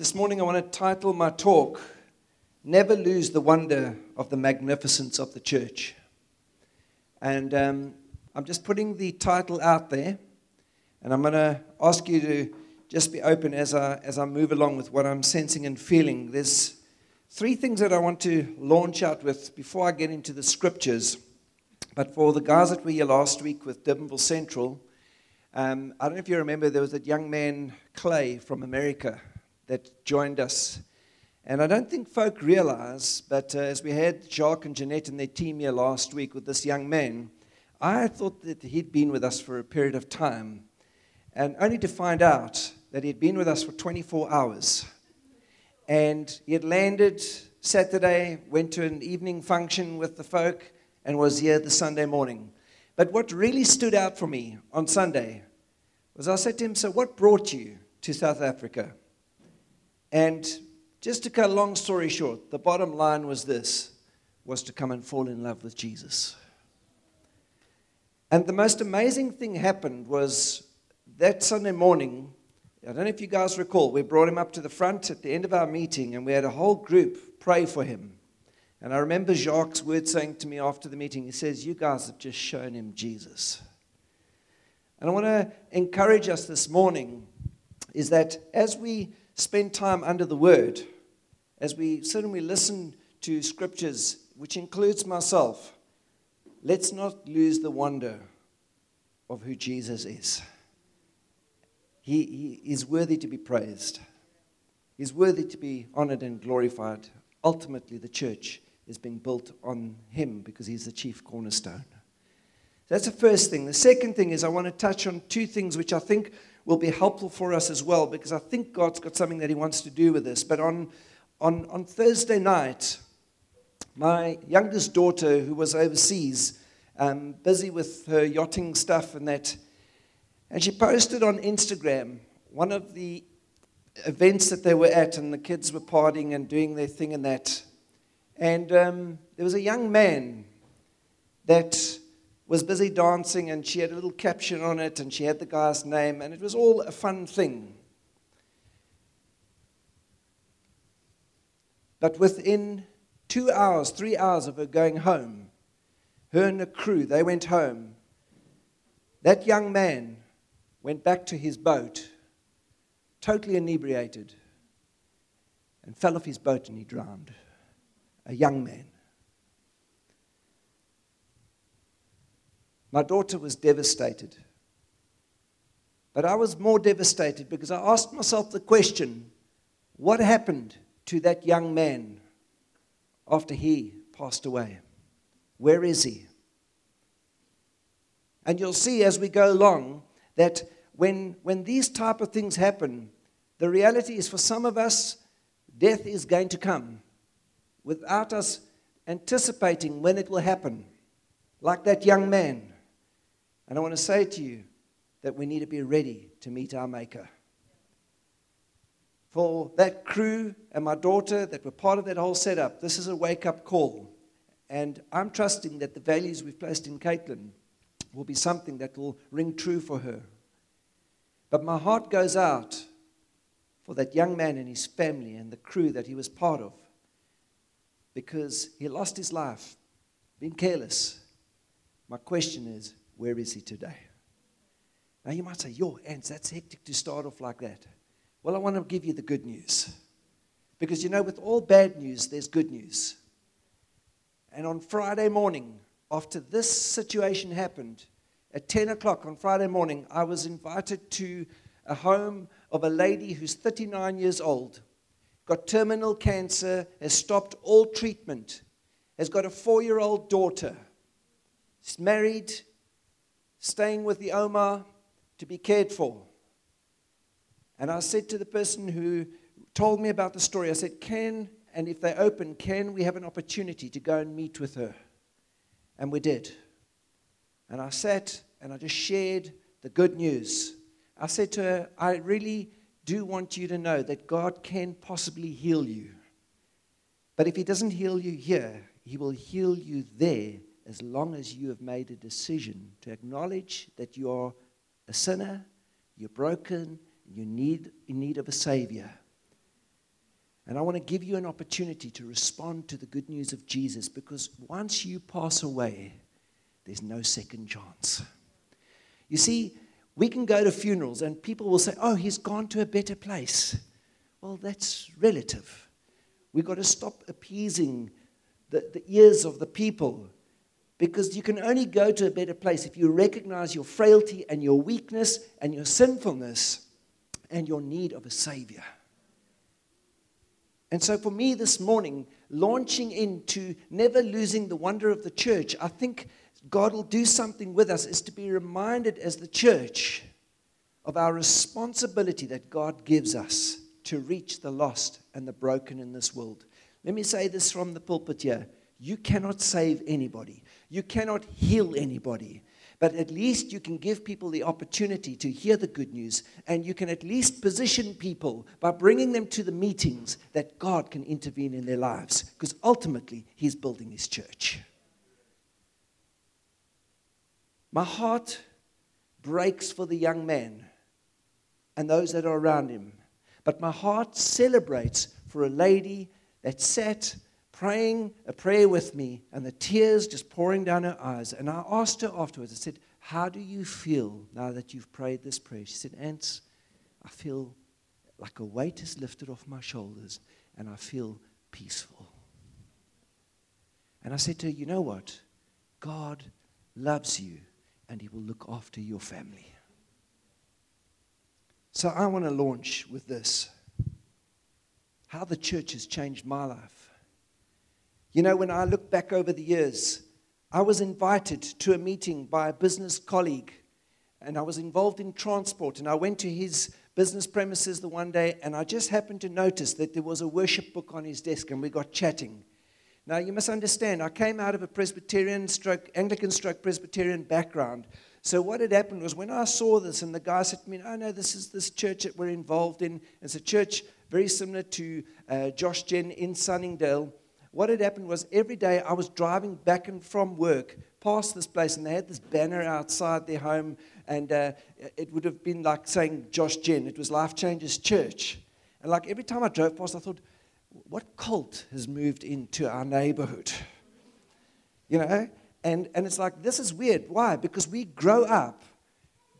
this morning I want to title my talk, Never Lose the Wonder of the Magnificence of the Church. And um, I'm just putting the title out there, and I'm going to ask you to just be open as I, as I move along with what I'm sensing and feeling. There's three things that I want to launch out with before I get into the scriptures. But for the guys that were here last week with Durbanville Central, um, I don't know if you remember, there was that young man, Clay, from America, that joined us. And I don't think folk realize, but uh, as we had Jacques and Jeanette and their team here last week with this young man, I thought that he'd been with us for a period of time. And only to find out that he'd been with us for 24 hours. And he had landed Saturday, went to an evening function with the folk, and was here the Sunday morning. But what really stood out for me on Sunday was I said to him, So, what brought you to South Africa? And just to cut a long story short, the bottom line was this was to come and fall in love with Jesus. And the most amazing thing happened was that Sunday morning, I don't know if you guys recall, we brought him up to the front at the end of our meeting and we had a whole group pray for him. And I remember Jacques' word saying to me after the meeting, he says, You guys have just shown him Jesus. And I want to encourage us this morning is that as we spend time under the word, as we sit and we listen to scriptures, which includes myself, let's not lose the wonder of who Jesus is. He, he is worthy to be praised. He's worthy to be honored and glorified. Ultimately, the church is being built on him because he's the chief cornerstone. That's the first thing. The second thing is I want to touch on two things which I think will be helpful for us as well because I think God's got something that he wants to do with this. But on, on, on Thursday night, my youngest daughter, who was overseas, um, busy with her yachting stuff and that, and she posted on Instagram one of the events that they were at, and the kids were partying and doing their thing and that. And um, there was a young man that was busy dancing, and she had a little caption on it, and she had the guy's name, and it was all a fun thing. But within two hours, three hours of her going home, her and the crew, they went home. That young man went back to his boat, totally inebriated, and fell off his boat and he drowned a young man. My daughter was devastated. But I was more devastated because I asked myself the question what happened to that young man after he passed away? Where is he? And you'll see as we go along that when, when these type of things happen, the reality is for some of us, death is going to come without us anticipating when it will happen, like that young man. And I want to say to you that we need to be ready to meet our Maker. For that crew and my daughter that were part of that whole setup, this is a wake up call. And I'm trusting that the values we've placed in Caitlin will be something that will ring true for her. But my heart goes out for that young man and his family and the crew that he was part of because he lost his life being careless. My question is, where is he today? Now you might say, yo, Ants, that's hectic to start off like that. Well, I want to give you the good news. Because you know, with all bad news, there's good news. And on Friday morning, after this situation happened, at 10 o'clock on Friday morning, I was invited to a home of a lady who's 39 years old got terminal cancer, has stopped all treatment, has got a four year old daughter, is married, staying with the Oma to be cared for. And I said to the person who told me about the story, I said, Can, and if they open, can we have an opportunity to go and meet with her? And we did. And I sat and I just shared the good news. I said to her, I really do want you to know that God can possibly heal you. But if He doesn't heal you here, He will heal you there as long as you have made a decision to acknowledge that you are a sinner, you're broken, you need in need of a Savior. And I want to give you an opportunity to respond to the good news of Jesus because once you pass away, there's no second chance. You see, we can go to funerals and people will say, oh, he's gone to a better place. Well, that's relative. We've got to stop appeasing the, the ears of the people because you can only go to a better place if you recognize your frailty and your weakness and your sinfulness and your need of a Savior. And so, for me this morning, launching into never losing the wonder of the church, I think God will do something with us is to be reminded as the church of our responsibility that God gives us to reach the lost and the broken in this world. Let me say this from the pulpit here you cannot save anybody, you cannot heal anybody. But at least you can give people the opportunity to hear the good news, and you can at least position people by bringing them to the meetings that God can intervene in their lives, because ultimately, He's building His church. My heart breaks for the young man and those that are around him, but my heart celebrates for a lady that sat praying uh, a prayer with me and the tears just pouring down her eyes. And I asked her afterwards, I said, How do you feel now that you've prayed this prayer? She said, Ants, I feel like a weight is lifted off my shoulders and I feel peaceful. And I said to her, You know what? God loves you and He will look after your family. So I want to launch with this how the church has changed my life. You know, when I look back over the years, I was invited to a meeting by a business colleague, and I was involved in transport. And I went to his business premises the one day, and I just happened to notice that there was a worship book on his desk, and we got chatting. Now, you must understand, I came out of a Presbyterian stroke, Anglican stroke Presbyterian background. So, what had happened was when I saw this, and the guy said to me, Oh, no, this is this church that we're involved in. It's a church very similar to uh, Josh Gen in Sunningdale what had happened was every day I was driving back and from work past this place, and they had this banner outside their home, and uh, it would have been like saying Josh Gen. It was Life Changes Church. And like every time I drove past, I thought, what cult has moved into our neighborhood? You know? And, and it's like, this is weird. Why? Because we grow up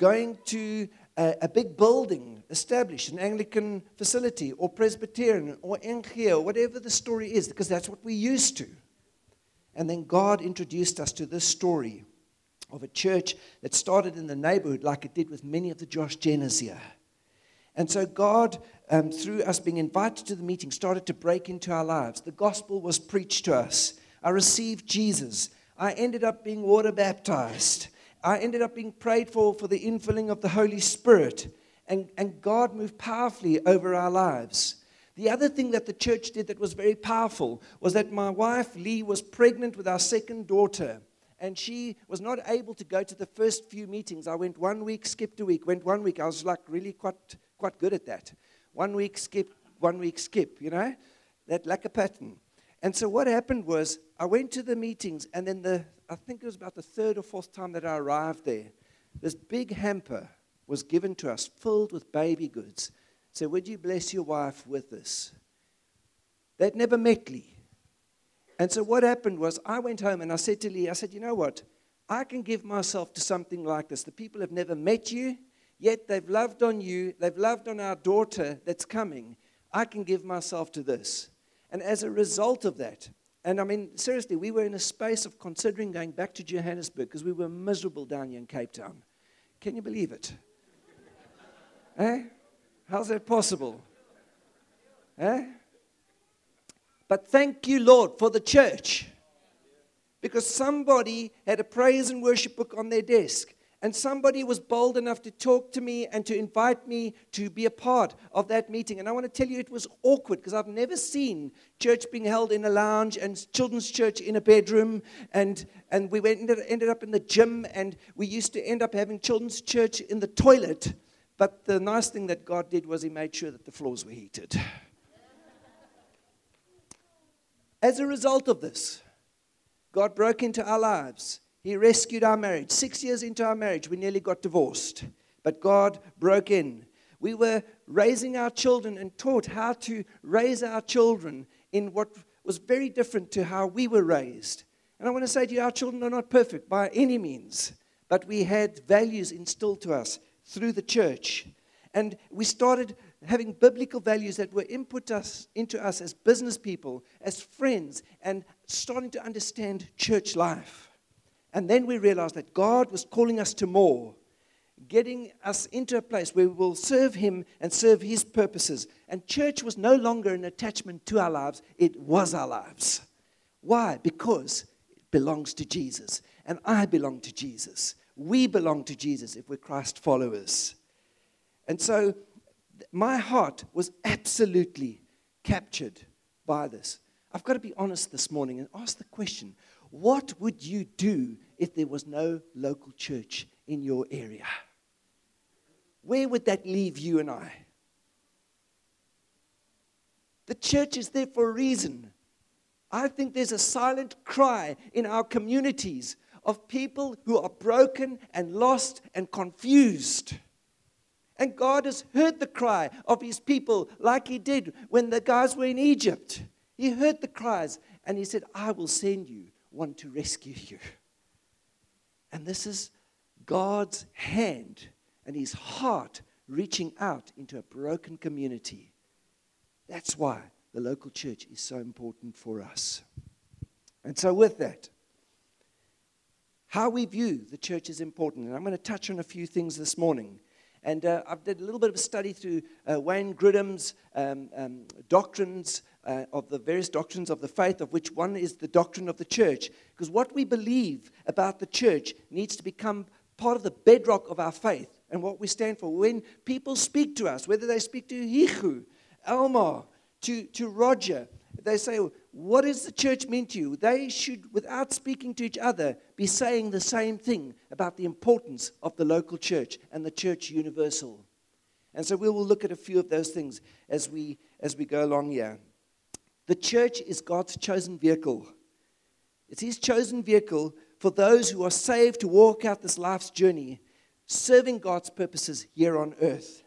going to a, a big building established, an Anglican facility, or Presbyterian, or NG, or whatever the story is, because that's what we used to. And then God introduced us to this story of a church that started in the neighborhood, like it did with many of the Josh Genners here. And so God, um, through us being invited to the meeting, started to break into our lives. The gospel was preached to us. I received Jesus. I ended up being water baptized. I ended up being prayed for for the infilling of the Holy Spirit. And, and God moved powerfully over our lives. The other thing that the church did that was very powerful was that my wife, Lee, was pregnant with our second daughter. And she was not able to go to the first few meetings. I went one week, skipped a week, went one week. I was like really quite, quite good at that. One week, skip, one week, skip, you know? That like a pattern. And so what happened was I went to the meetings, and then the I think it was about the third or fourth time that I arrived there, this big hamper was given to us filled with baby goods. So, would you bless your wife with this? They'd never met Lee. And so, what happened was, I went home and I said to Lee, I said, you know what? I can give myself to something like this. The people have never met you, yet they've loved on you, they've loved on our daughter that's coming. I can give myself to this. And as a result of that, and I mean, seriously, we were in a space of considering going back to Johannesburg because we were miserable down here in Cape Town. Can you believe it? eh? How's that possible? Eh? But thank you, Lord, for the church. Because somebody had a praise and worship book on their desk. And somebody was bold enough to talk to me and to invite me to be a part of that meeting. And I want to tell you, it was awkward because I've never seen church being held in a lounge and children's church in a bedroom. And, and we went, ended, up in the gym, and we used to end up having children's church in the toilet. But the nice thing that God did was He made sure that the floors were heated. As a result of this, God broke into our lives he rescued our marriage. Six years into our marriage, we nearly got divorced. But God broke in. We were raising our children and taught how to raise our children in what was very different to how we were raised. And I want to say to you, our children are not perfect by any means, but we had values instilled to us through the church. And we started having biblical values that were input us into us as business people, as friends, and starting to understand church life. And then we realized that God was calling us to more, getting us into a place where we will serve Him and serve His purposes. And church was no longer an attachment to our lives, it was our lives. Why? Because it belongs to Jesus. And I belong to Jesus. We belong to Jesus if we're Christ followers. And so my heart was absolutely captured by this. I've got to be honest this morning and ask the question what would you do if there was no local church in your area? Where would that leave you and I? The church is there for a reason. I think there's a silent cry in our communities of people who are broken and lost and confused. And God has heard the cry of his people like he did when the guys were in Egypt. He heard the cries and he said, I will send you one to rescue you. And this is God's hand and his heart reaching out into a broken community. That's why the local church is so important for us. And so, with that, how we view the church is important. And I'm going to touch on a few things this morning. And uh, I've did a little bit of a study through uh, Wayne Grudem's um, um, doctrines uh, of the various doctrines of the faith, of which one is the doctrine of the church. Because what we believe about the church needs to become part of the bedrock of our faith and what we stand for. When people speak to us, whether they speak to Hichu, Elmar, to, to Roger, they say, What does the church mean to you? They should, without speaking to each other, be saying the same thing about the importance of the local church and the church universal. And so we will look at a few of those things as we, as we go along here. The church is God's chosen vehicle. It's His chosen vehicle for those who are saved to walk out this life's journey, serving God's purposes here on earth.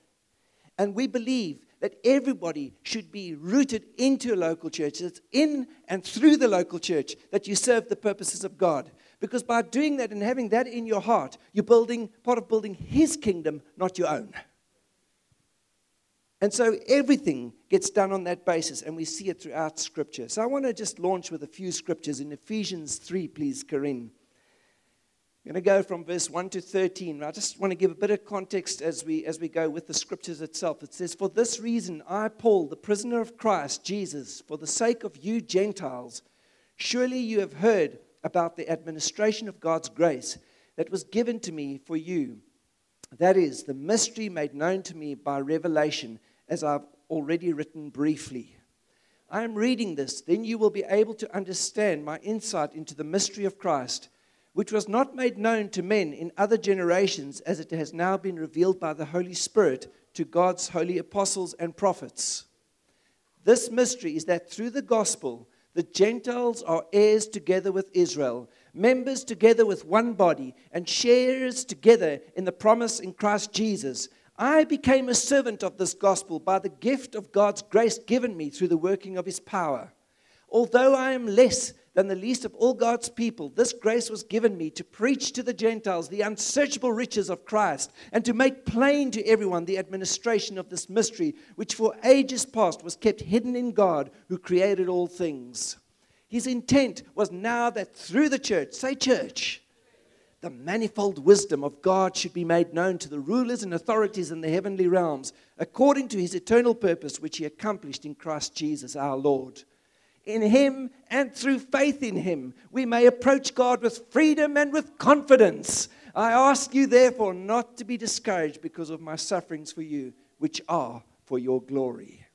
And we believe that everybody should be rooted into a local church. It's in and through the local church that you serve the purposes of God. Because by doing that and having that in your heart, you're building part of building His kingdom, not your own. And so everything gets done on that basis, and we see it throughout Scripture. So I want to just launch with a few scriptures in Ephesians 3, please, Corinne. I'm going to go from verse 1 to 13. I just want to give a bit of context as we, as we go with the scriptures itself. It says, For this reason, I, Paul, the prisoner of Christ Jesus, for the sake of you Gentiles, surely you have heard about the administration of God's grace that was given to me for you. That is, the mystery made known to me by revelation, as I've already written briefly. I am reading this, then you will be able to understand my insight into the mystery of Christ which was not made known to men in other generations, as it has now been revealed by the Holy Spirit to God's holy apostles and prophets. This mystery is that through the gospel, the Gentiles are heirs together with Israel, members together with one body, and sharers together in the promise in Christ Jesus. I became a servant of this gospel by the gift of God's grace given me through the working of his power. Although I am less than the least of all God's people, this grace was given me to preach to the Gentiles the unsearchable riches of Christ and to make plain to everyone the administration of this mystery, which for ages past was kept hidden in God who created all things. His intent was now that through the church, say church, the manifold wisdom of God should be made known to the rulers and authorities in the heavenly realms, according to his eternal purpose, which he accomplished in Christ Jesus our Lord in Him and through faith in Him, we may approach God with freedom and with confidence. I ask you, therefore, not to be discouraged because of my sufferings for you, which are for your glory.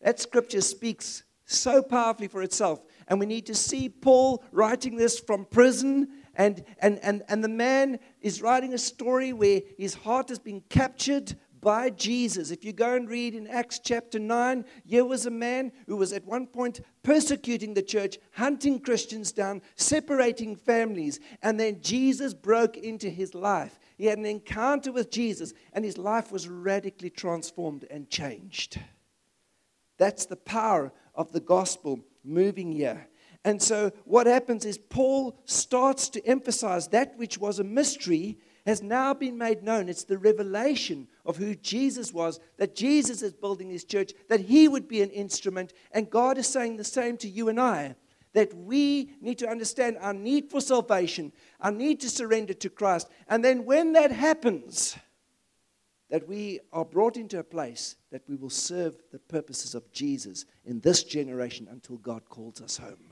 That scripture speaks so powerfully for itself. And we need to see Paul writing this from prison. And, and, and, and the man is writing a story where his heart has been captured by Jesus. If you go and read in Acts chapter 9, here was a man who was at one point persecuting the church, hunting Christians down, separating families, and then Jesus broke into his life. He had an encounter with Jesus, and his life was radically transformed and changed. That's the power of the gospel moving here. And so, what happens is Paul starts to emphasize that which was a mystery has now been made known. It's the revelation of who Jesus was, that Jesus is building his church, that he would be an instrument. And God is saying the same to you and I that we need to understand our need for salvation, our need to surrender to Christ. And then, when that happens, that we are brought into a place that we will serve the purposes of Jesus in this generation until God calls us home.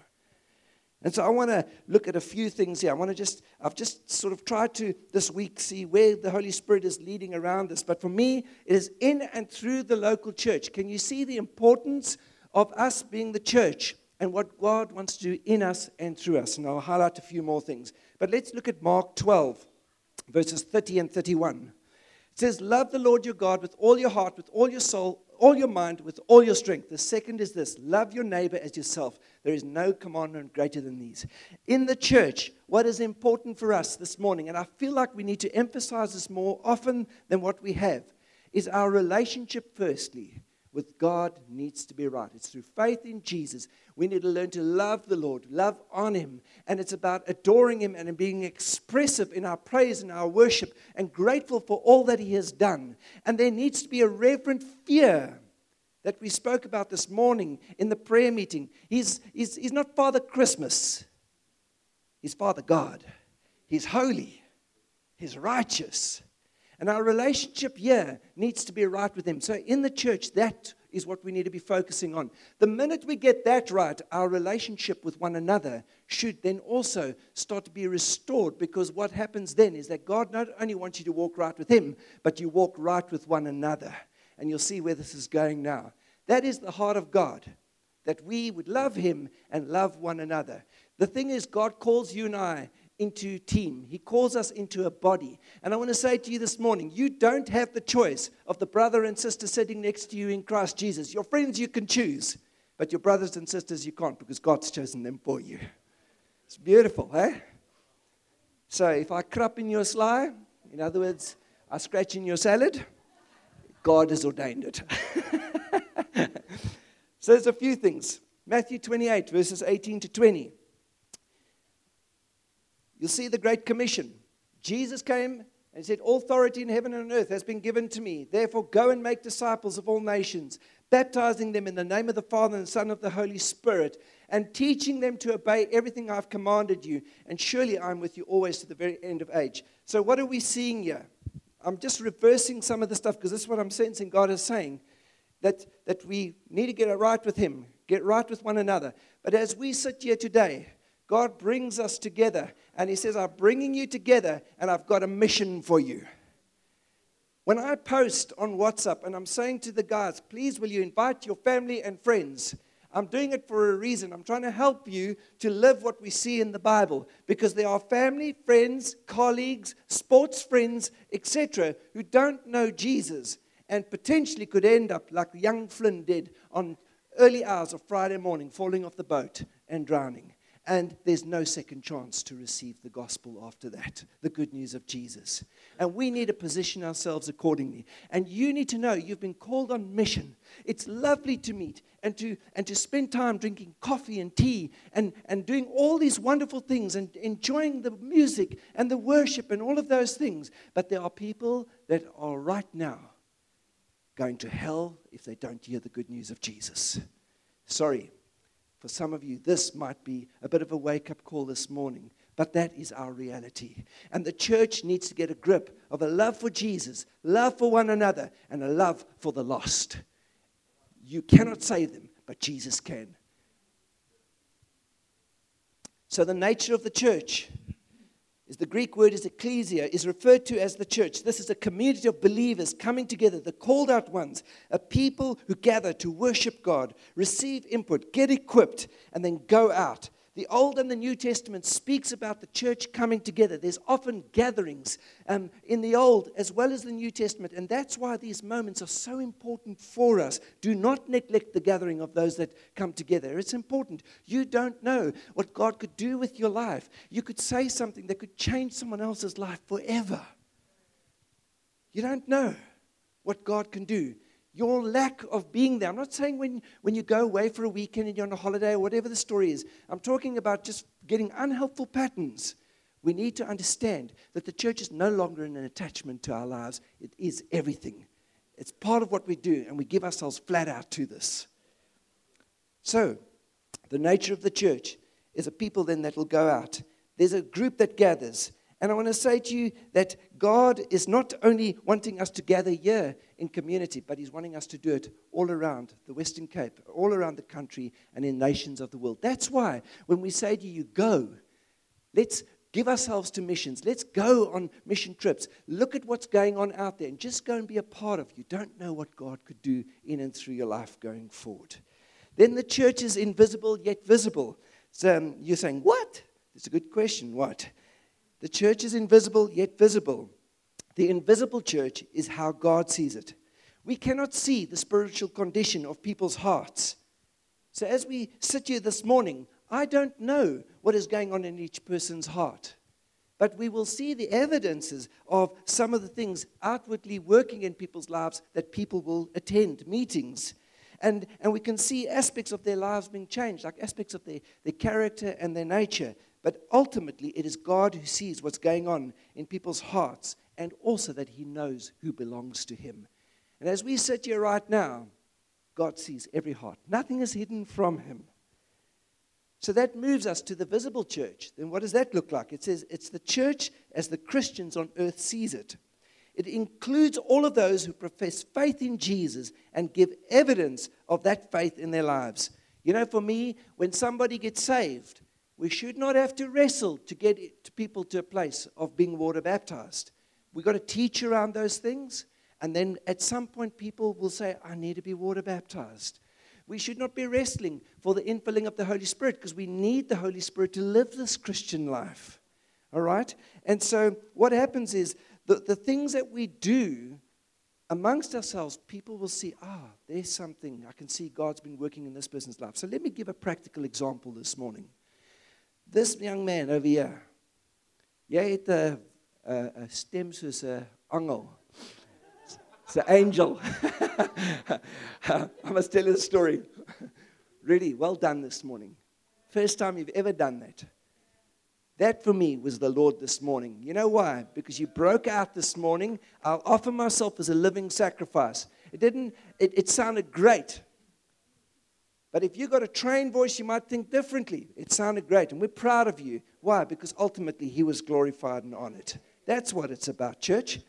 And so I want to look at a few things here. I want to just, I've just sort of tried to this week see where the Holy Spirit is leading around this. But for me, it is in and through the local church. Can you see the importance of us being the church and what God wants to do in us and through us? And I'll highlight a few more things. But let's look at Mark 12, verses 30 and 31. It says, Love the Lord your God with all your heart, with all your soul, all your mind, with all your strength. The second is this love your neighbor as yourself. There is no commandment greater than these. In the church, what is important for us this morning, and I feel like we need to emphasize this more often than what we have, is our relationship, firstly, with God needs to be right. It's through faith in Jesus. We need to learn to love the Lord, love on Him. And it's about adoring Him and being expressive in our praise and our worship and grateful for all that He has done. And there needs to be a reverent fear that we spoke about this morning in the prayer meeting. He's, he's, he's not Father Christmas, He's Father God. He's holy, He's righteous. And our relationship here needs to be right with Him. So in the church, that is what we need to be focusing on. The minute we get that right, our relationship with one another should then also start to be restored because what happens then is that God not only wants you to walk right with Him, but you walk right with one another. And you'll see where this is going now. That is the heart of God, that we would love Him and love one another. The thing is, God calls you and I into team. He calls us into a body. And I want to say to you this morning, you don't have the choice of the brother and sister sitting next to you in Christ Jesus. Your friends you can choose, but your brothers and sisters you can't because God's chosen them for you. It's beautiful, eh? So if I crap in your sly, in other words, I scratch in your salad, God has ordained it. so there's a few things. Matthew 28, verses 18 to 20. You'll see the Great Commission. Jesus came and said, authority in heaven and on earth has been given to me. Therefore, go and make disciples of all nations, baptizing them in the name of the Father and Son of the Holy Spirit, and teaching them to obey everything I've commanded you. And surely I'm with you always to the very end of age. So, what are we seeing here? I'm just reversing some of the stuff because this is what I'm sensing God is saying that, that we need to get it right with Him, get right with one another. But as we sit here today, God brings us together and He says, I'm bringing you together and I've got a mission for you. When I post on WhatsApp and I'm saying to the guys, please will you invite your family and friends? I'm doing it for a reason. I'm trying to help you to live what we see in the Bible because there are family, friends, colleagues, sports friends, etc., who don't know Jesus and potentially could end up like young Flynn did on early hours of Friday morning, falling off the boat and drowning. And there's no second chance to receive the gospel after that, the good news of Jesus. And we need to position ourselves accordingly. And you need to know you've been called on mission. It's lovely to meet and to, and to spend time drinking coffee and tea and, and doing all these wonderful things and enjoying the music and the worship and all of those things. But there are people that are right now going to hell if they don't hear the good news of Jesus. Sorry, for some of you, this might be a bit of a wake up call this morning, but that is our reality. And the church needs to get a grip of a love for Jesus, love for one another, and a love for the lost. You cannot save them, but Jesus can. So, the nature of the church is the Greek word is ecclesia, is referred to as the church. This is a community of believers coming together, the called out ones, a people who gather to worship God, receive input, get equipped, and then go out the Old and the New Testament speaks about the church coming together. There's often gatherings um, in the Old as well as the New Testament, and that's why these moments are so important for us. Do not neglect the gathering of those that come together. It's important. You don't know what God could do with your life. You could say something that could change someone else's life forever. You don't know what God can do. Your lack of being there. I'm not saying when, when you go away for a weekend and you're on a holiday or whatever the story is. I'm talking about just getting unhelpful patterns. We need to understand that the church is no longer an attachment to our lives, it is everything. It's part of what we do, and we give ourselves flat out to this. So, the nature of the church is a people then that will go out. There's a group that gathers. And I want to say to you that God is not only wanting us to gather here in community, but He's wanting us to do it all around the Western Cape, all around the country, and in nations of the world. That's why when we say to you, go, let's give ourselves to missions. Let's go on mission trips. Look at what's going on out there and just go and be a part of. You don't know what God could do in and through your life going forward. Then the church is invisible yet visible. So um, you're saying, what? It's a good question. What? The church is invisible yet visible. The invisible church is how God sees it. We cannot see the spiritual condition of people's hearts. So as we sit here this morning, I don't know what is going on in each person's heart. But we will see the evidences of some of the things outwardly working in people's lives that people will attend meetings. And, and we can see aspects of their lives being changed, like aspects of their, their character and their nature. But ultimately, it is God who sees what's going on in people's hearts and also that He knows who belongs to Him. And as we sit here right now, God sees every heart. Nothing is hidden from Him. So that moves us to the visible church. Then what does that look like? It says it's the church as the Christians on earth sees it. It includes all of those who profess faith in Jesus and give evidence of that faith in their lives. You know, for me, when somebody gets saved, we should not have to wrestle to get people to a place of being water baptized. We've got to teach around those things. And then at some point, people will say, I need to be water baptized. We should not be wrestling for the infilling of the Holy Spirit because we need the Holy Spirit to live this Christian life. All right? And so what happens is the, the things that we do amongst ourselves, people will see, ah, there's something. I can see God's been working in this person's life. So let me give a practical example this morning. This young man over here, jy het 'n 'n stem soos 'n angel. It's an angel. I must tell you the story. really, well done this morning. First time you've ever done that. That for me was the Lord this morning. You know why? Because you broke out this morning. I'll offer myself as a living sacrifice. It didn't, it, it sounded great. But if you've got a trained voice, you might think differently. It sounded great, and we're proud of you. Why? Because ultimately He was glorified and honored. That's what it's about, church.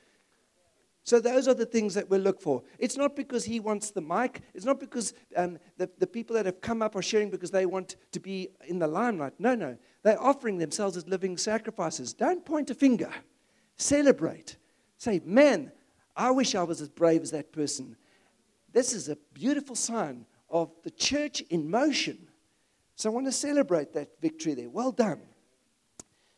So those are the things that we look for. It's not because he wants the mic. It's not because um, the, the people that have come up are sharing because they want to be in the limelight. No, no. They're offering themselves as living sacrifices. Don't point a finger. Celebrate. Say, man, I wish I was as brave as that person. This is a beautiful sign of the church in motion. So I want to celebrate that victory there. Well done.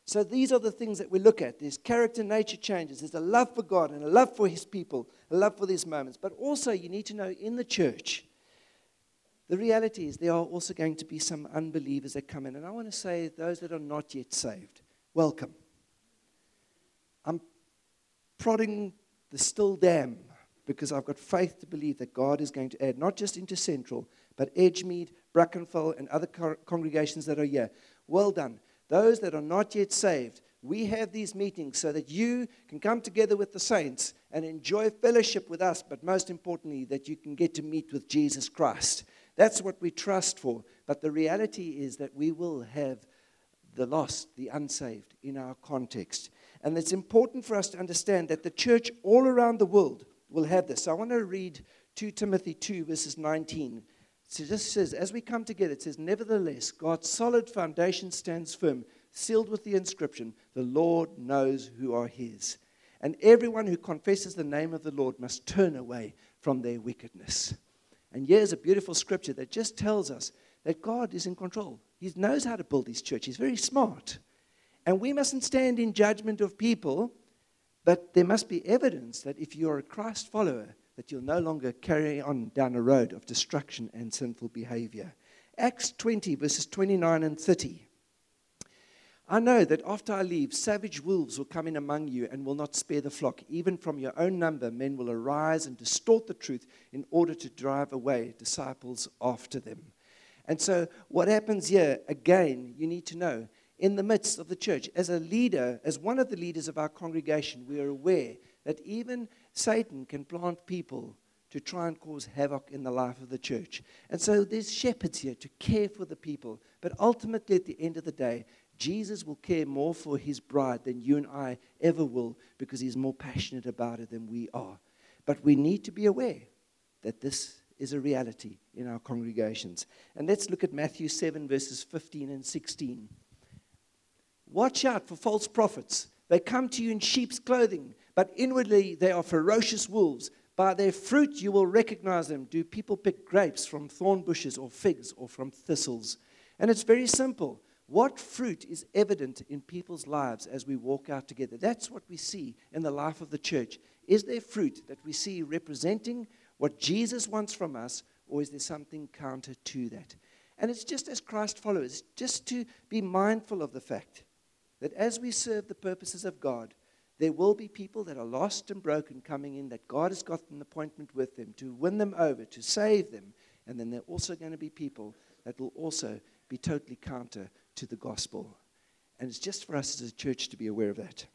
So these are the things that we look at. There's character, nature changes. There's a love for God and a love for His people, a love for these moments. But also, you need to know in the church, the reality is there are also going to be some unbelievers that come in. And I want to say, those that are not yet saved, welcome. I'm prodding the still dam because I've got faith to believe that God is going to add not just into Central, but Edgemead, Brackenfell, and other congregations that are here. Well done those that are not yet saved, we have these meetings so that you can come together with the saints and enjoy fellowship with us, but most importantly, that you can get to meet with Jesus Christ. That's what we trust for. But the reality is that we will have the lost, the unsaved in our context. And it's important for us to understand that the church all around the world will have this. So I want to read 2 Timothy 2, verses 19. So it just says, as we come together, it says, Nevertheless, God's solid foundation stands firm, sealed with the inscription, The Lord knows who are his. And everyone who confesses the name of the Lord must turn away from their wickedness. And here's a beautiful scripture that just tells us that God is in control. He knows how to build his church, he's very smart. And we mustn't stand in judgment of people, but there must be evidence that if you're a Christ follower, that you'll no longer carry on down a road of destruction and sinful behavior. Acts 20, verses 29 and 30. I know that after I leave, savage wolves will come in among you and will not spare the flock. Even from your own number, men will arise and distort the truth in order to drive away disciples after them. And so, what happens here, again, you need to know, in the midst of the church, as a leader, as one of the leaders of our congregation, we are aware that even Satan can plant people to try and cause havoc in the life of the church. And so there's shepherds here to care for the people. But ultimately, at the end of the day, Jesus will care more for his bride than you and I ever will because he's more passionate about it than we are. But we need to be aware that this is a reality in our congregations. And let's look at Matthew 7, verses 15 and 16. Watch out for false prophets. They come to you in sheep's clothing, but inwardly they are ferocious wolves. By their fruit you will recognize them. Do people pick grapes from thorn bushes or figs or from thistles? And it's very simple. What fruit is evident in people's lives as we walk out together? That's what we see in the life of the church. Is there fruit that we see representing what Jesus wants from us, or is there something counter to that? And it's just as Christ followers, just to be mindful of the fact that as we serve the purposes of God, there will be people that are lost and broken coming in that God has got an appointment with them to win them over, to save them. And then there are also going to be people that will also be totally counter to the gospel. And it's just for us as a church to be aware of that.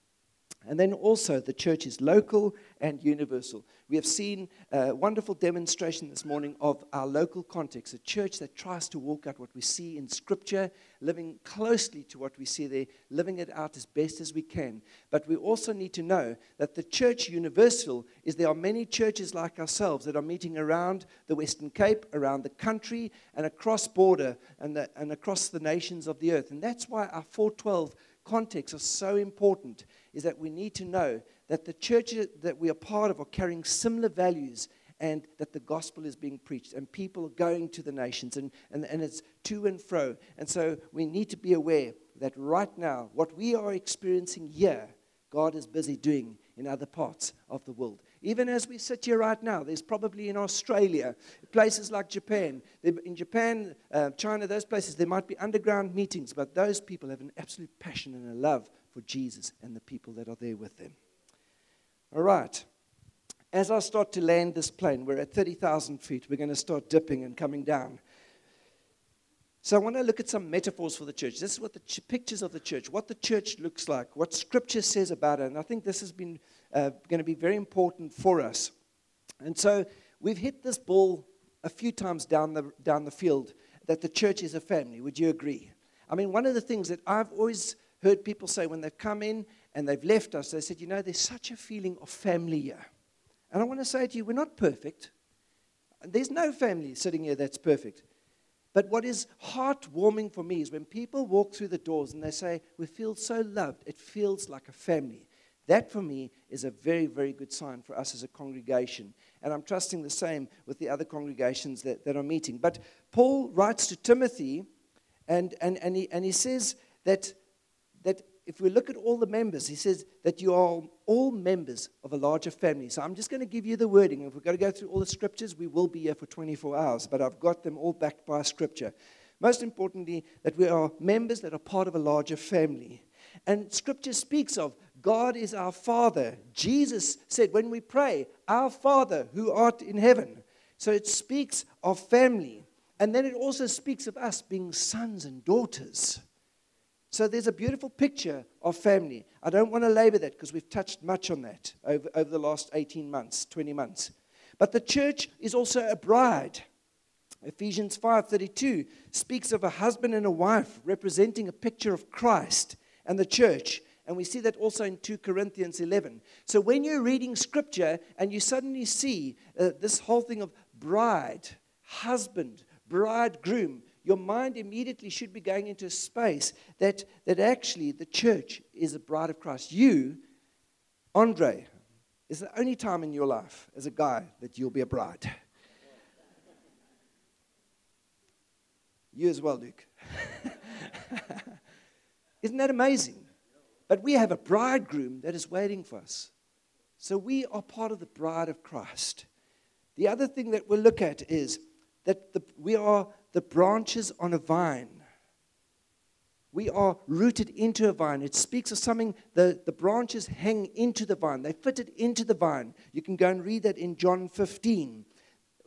And then also, the church is local and universal. We have seen a wonderful demonstration this morning of our local context, a church that tries to walk out what we see in Scripture, living closely to what we see there, living it out as best as we can. But we also need to know that the church universal is there are many churches like ourselves that are meeting around the Western Cape, around the country, and across border and, the, and across the nations of the earth. And that's why our 412 context is so important is that we need to know that the churches that we are part of are carrying similar values and that the gospel is being preached and people are going to the nations and, and, and it's to and fro. And so we need to be aware that right now, what we are experiencing here, God is busy doing in other parts of the world. Even as we sit here right now, there's probably in Australia, places like Japan. In Japan, uh, China, those places, there might be underground meetings, but those people have an absolute passion and a love for Jesus and the people that are there with them. All right. As I start to land this plane, we're at 30,000 feet. We're going to start dipping and coming down. So I want to look at some metaphors for the church. This is what the ch- pictures of the church, what the church looks like, what Scripture says about it. And I think this has been uh, going to be very important for us. And so we've hit this ball a few times down the, down the field that the church is a family. Would you agree? I mean, one of the things that I've always heard people say when they've come in and they've left us, they said, you know, there's such a feeling of family here. And I want to say to you, we're not perfect. There's no family sitting here that's perfect. But what is heartwarming for me is when people walk through the doors and they say, We feel so loved, it feels like a family. That for me is a very, very good sign for us as a congregation. And I'm trusting the same with the other congregations that, that are meeting. But Paul writes to Timothy, and, and, and, he, and he says that that if we look at all the members, he says that you are all members of a larger family. So I'm just going to give you the wording. If we're going to go through all the scriptures, we will be here for 24 hours, but I've got them all backed by scripture. Most importantly, that we are members that are part of a larger family. And scripture speaks of God is our Father. Jesus said, when we pray, Our Father who art in heaven. So it speaks of family. And then it also speaks of us being sons and daughters. So there's a beautiful picture of family. I don't want to labor that because we've touched much on that over, over the last 18 months, 20 months. But the church is also a bride. Ephesians 5:32 speaks of a husband and a wife representing a picture of Christ and the church. And we see that also in 2 Corinthians 11. So when you're reading scripture and you suddenly see uh, this whole thing of bride, husband, bridegroom, your mind immediately should be going into a space that, that actually the church is a bride of Christ. You, Andre, is the only time in your life as a guy that you'll be a bride. You as well, Luke. Isn't that amazing? But we have a bridegroom that is waiting for us. So we are part of the bride of Christ. The other thing that we'll look at is that the, we are the branches on a vine. we are rooted into a vine. It speaks of something, the, the branches hang into the vine, they fitted into the vine. You can go and read that in John 15.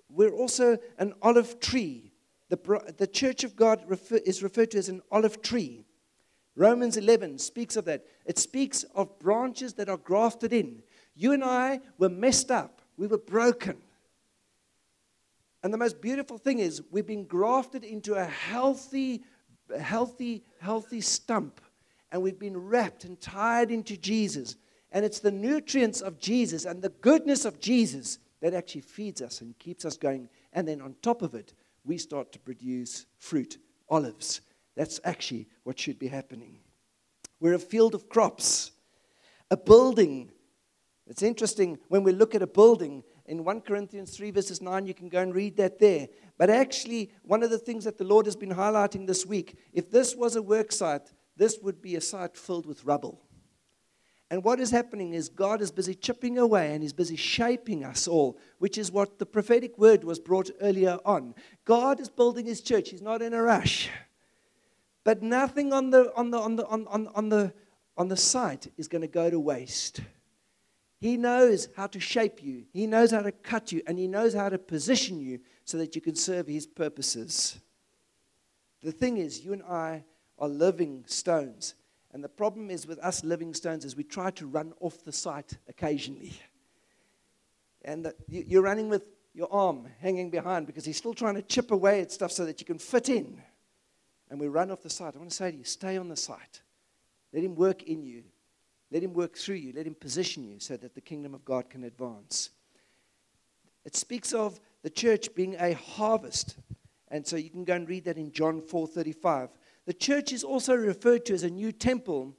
We're also an olive tree. The, the church of God refer, is referred to as an olive tree. Romans 11 speaks of that. It speaks of branches that are grafted in. You and I were messed up, we were broken. And the most beautiful thing is, we've been grafted into a healthy, healthy, healthy stump. And we've been wrapped and tied into Jesus. And it's the nutrients of Jesus and the goodness of Jesus that actually feeds us and keeps us going. And then on top of it, we start to produce fruit, olives. That's actually what should be happening. We're a field of crops, a building. It's interesting when we look at a building, in 1 Corinthians 3, verses 9, you can go and read that there. But actually, one of the things that the Lord has been highlighting this week if this was a work site, this would be a site filled with rubble. And what is happening is God is busy chipping away and He's busy shaping us all, which is what the prophetic word was brought earlier on. God is building His church, He's not in a rush. But nothing on the, on the, on the, on, on, on the, on the site is going to go to waste. He knows how to shape you, He knows how to cut you, and He knows how to position you so that you can serve His purposes. The thing is, you and I are living stones. And the problem is with us living stones is we try to run off the site occasionally. And the, you, you're running with your arm hanging behind because he's still trying to chip away at stuff so that you can fit in. And we run off the site. I want to say to you, stay on the site. Let him work in you. Let him work through you. Let him position you so that the kingdom of God can advance. It speaks of the church being a harvest. And so you can go and read that in John 4:35. The church is also referred to as a new temple,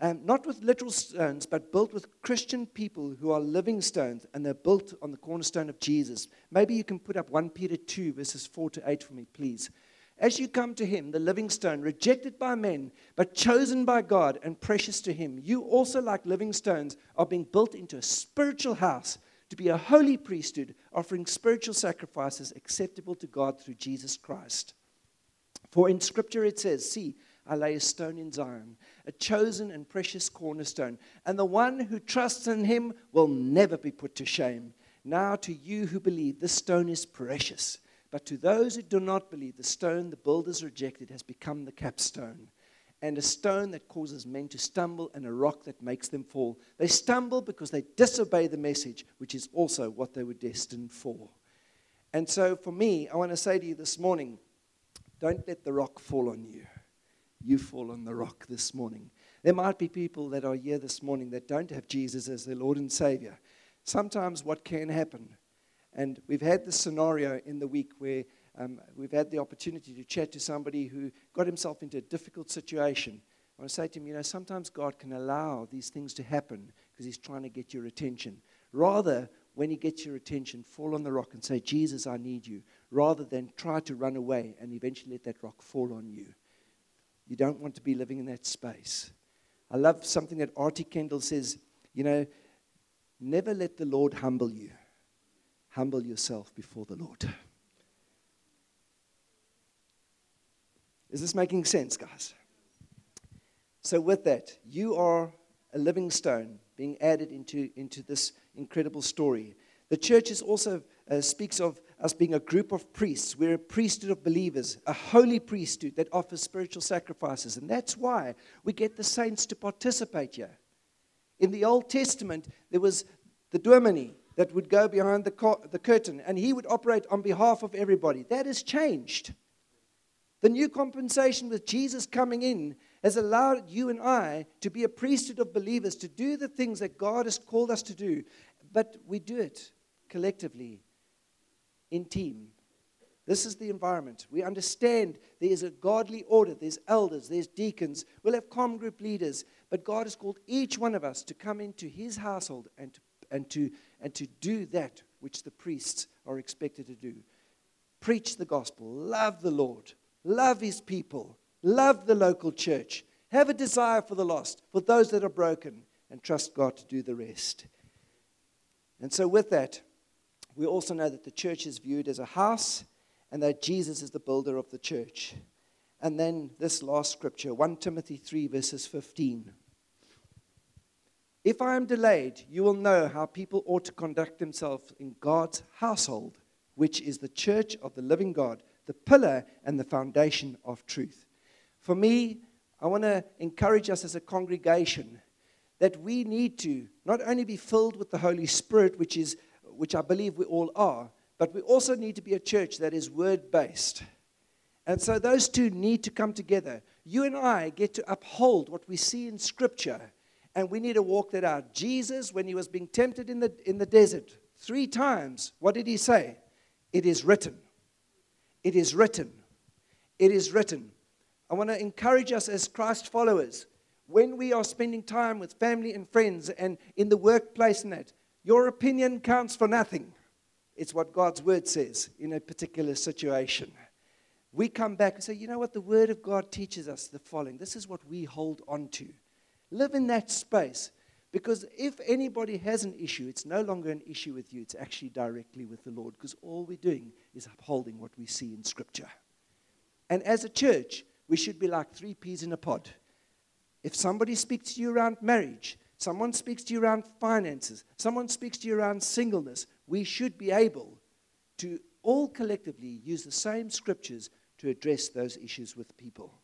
um, not with literal stones, but built with Christian people who are living stones, and they're built on the cornerstone of Jesus. Maybe you can put up 1 Peter 2, verses 4 to 8 for me, please. As you come to him, the living stone, rejected by men, but chosen by God and precious to him, you also, like living stones, are being built into a spiritual house to be a holy priesthood, offering spiritual sacrifices acceptable to God through Jesus Christ. For in Scripture it says, See, I lay a stone in Zion, a chosen and precious cornerstone, and the one who trusts in him will never be put to shame. Now, to you who believe, this stone is precious. But to those who do not believe, the stone the builders rejected has become the capstone, and a stone that causes men to stumble, and a rock that makes them fall. They stumble because they disobey the message, which is also what they were destined for. And so, for me, I want to say to you this morning don't let the rock fall on you. You fall on the rock this morning. There might be people that are here this morning that don't have Jesus as their Lord and Savior. Sometimes what can happen and we've had this scenario in the week where um, we've had the opportunity to chat to somebody who got himself into a difficult situation. I want to say to him, you know, sometimes God can allow these things to happen because He's trying to get your attention. Rather, when He gets your attention, fall on the rock and say, Jesus, I need you, rather than try to run away and eventually let that rock fall on you. You don't want to be living in that space. I love something that R.T. Kendall says, you know, never let the Lord humble you humble yourself before the Lord. Is this making sense, guys? So, with that, you are a living stone being added into, into this incredible story. The church is also uh, speaks of us being a group of priests. We're a priesthood of believers, a holy priesthood that offers spiritual sacrifices. And that's why we get the saints to participate here. In the Old Testament, there was the dominie, that would go behind the, co- the curtain and he would operate on behalf of everybody. That has changed. The new compensation with Jesus coming in has allowed you and I to be a priesthood of believers, to do the things that God has called us to do. But we do it collectively, in team. This is the environment. We understand there is a godly order. There's elders, there's deacons. We'll have com group leaders. But God has called each one of us to come into his household and to, and to and to do that which the priests are expected to do. Preach the gospel, love the Lord, love his people, love the local church, have a desire for the lost, for those that are broken, and trust God to do the rest. And so, with that, we also know that the church is viewed as a house and that Jesus is the builder of the church. And then this last scripture, 1 Timothy 3, verses 15. If I am delayed, you will know how people ought to conduct themselves in God's household, which is the church of the living God, the pillar and the foundation of truth. For me, I want to encourage us as a congregation that we need to not only be filled with the Holy Spirit, which, is, which I believe we all are, but we also need to be a church that is word based. And so those two need to come together. You and I get to uphold what we see in Scripture, and we need to walk that out. Jesus, when he was being tempted in the, in the desert three times, what did he say? It is written. It is written. It is written. I want to encourage us as Christ followers when we are spending time with family and friends and in the workplace and that, your opinion counts for nothing. It's what God's word says in a particular situation. We come back and say, you know what? The word of God teaches us the following. This is what we hold on to. Live in that space. Because if anybody has an issue, it's no longer an issue with you, it's actually directly with the Lord. Because all we're doing is upholding what we see in Scripture. And as a church, we should be like three peas in a pod. If somebody speaks to you around marriage, someone speaks to you around finances, someone speaks to you around singleness, we should be able to all collectively use the same scriptures to address those issues with people.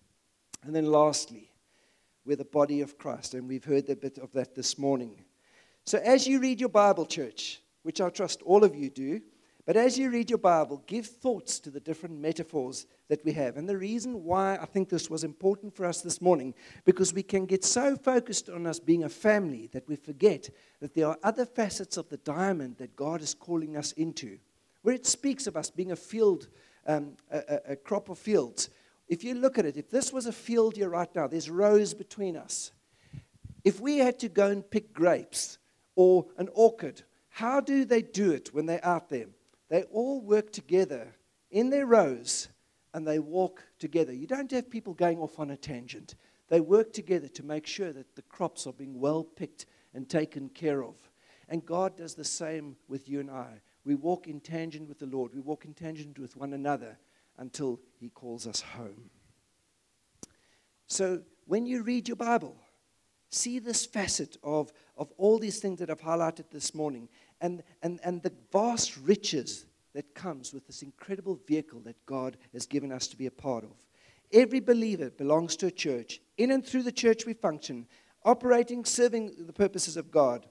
And then lastly, we're the body of Christ, and we've heard a bit of that this morning. So as you read your Bible, church, which I trust all of you do, but as you read your Bible, give thoughts to the different metaphors that we have. And the reason why I think this was important for us this morning, because we can get so focused on us being a family that we forget that there are other facets of the diamond that God is calling us into. Where it speaks of us being a field, um, a, a crop of fields. If you look at it, if this was a field here right now, there's rows between us. If we had to go and pick grapes or an orchard, how do they do it when they're out there? They all work together in their rows and they walk together. You don't have people going off on a tangent. They work together to make sure that the crops are being well picked and taken care of. And God does the same with you and I. We walk in tangent with the Lord, we walk in tangent with one another until He calls us home. So when you read your Bible, see this facet of, of all these things that I've highlighted this morning and, and, and the vast riches that comes with this incredible vehicle that God has given us to be a part of. Every believer belongs to a church. In and through the church, we function, operating, serving the purposes of God.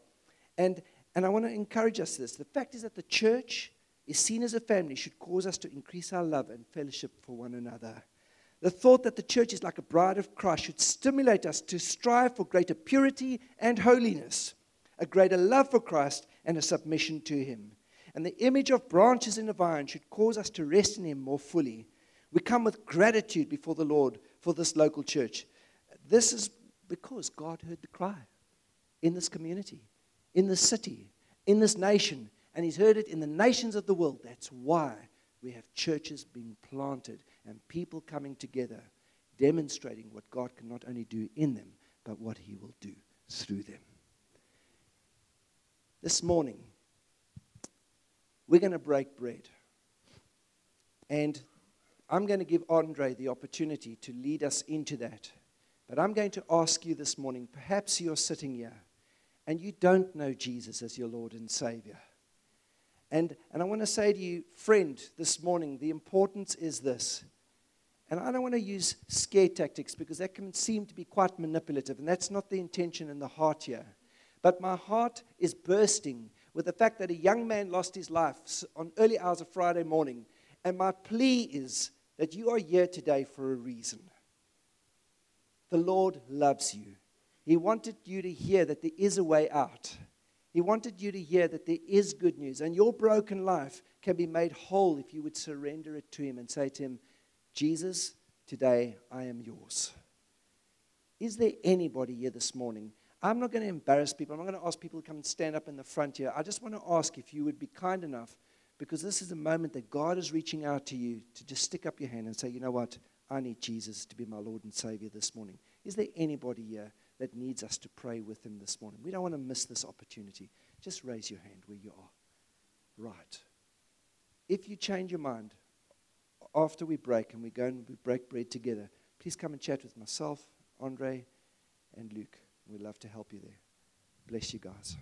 And, and I want to encourage us this. The fact is that the church is seen as a family should cause us to increase our love and fellowship for one another. The thought that the church is like a bride of Christ should stimulate us to strive for greater purity and holiness, a greater love for Christ, and a submission to Him. And the image of branches in a vine should cause us to rest in Him more fully. We come with gratitude before the Lord for this local church. This is because God heard the cry in this community, in this city, in this nation, and He's heard it in the nations of the world. That's why we have churches being planted and people coming together, demonstrating what God can not only do in them, but what He will do through them. This morning, we're going to break bread. And I'm going to give Andre the opportunity to lead us into that. But I'm going to ask you this morning perhaps you're sitting here and you don't know Jesus as your Lord and Savior. And, and I want to say to you, friend, this morning, the importance is this. And I don't want to use scare tactics because that can seem to be quite manipulative, and that's not the intention in the heart here. But my heart is bursting with the fact that a young man lost his life on early hours of Friday morning. And my plea is that you are here today for a reason. The Lord loves you. He wanted you to hear that there is a way out. He wanted you to hear that there is good news. And your broken life can be made whole if you would surrender it to Him and say to Him, Jesus, today I am yours. Is there anybody here this morning I'm not going to embarrass people. I'm not going to ask people to come and stand up in the front here. I just want to ask if you would be kind enough, because this is a moment that God is reaching out to you to just stick up your hand and say, you know what? I need Jesus to be my Lord and Savior this morning. Is there anybody here that needs us to pray with him this morning? We don't want to miss this opportunity. Just raise your hand where you are. Right. If you change your mind after we break and we go and we break bread together, please come and chat with myself, Andre, and Luke. We'd love to help you there. Bless you guys.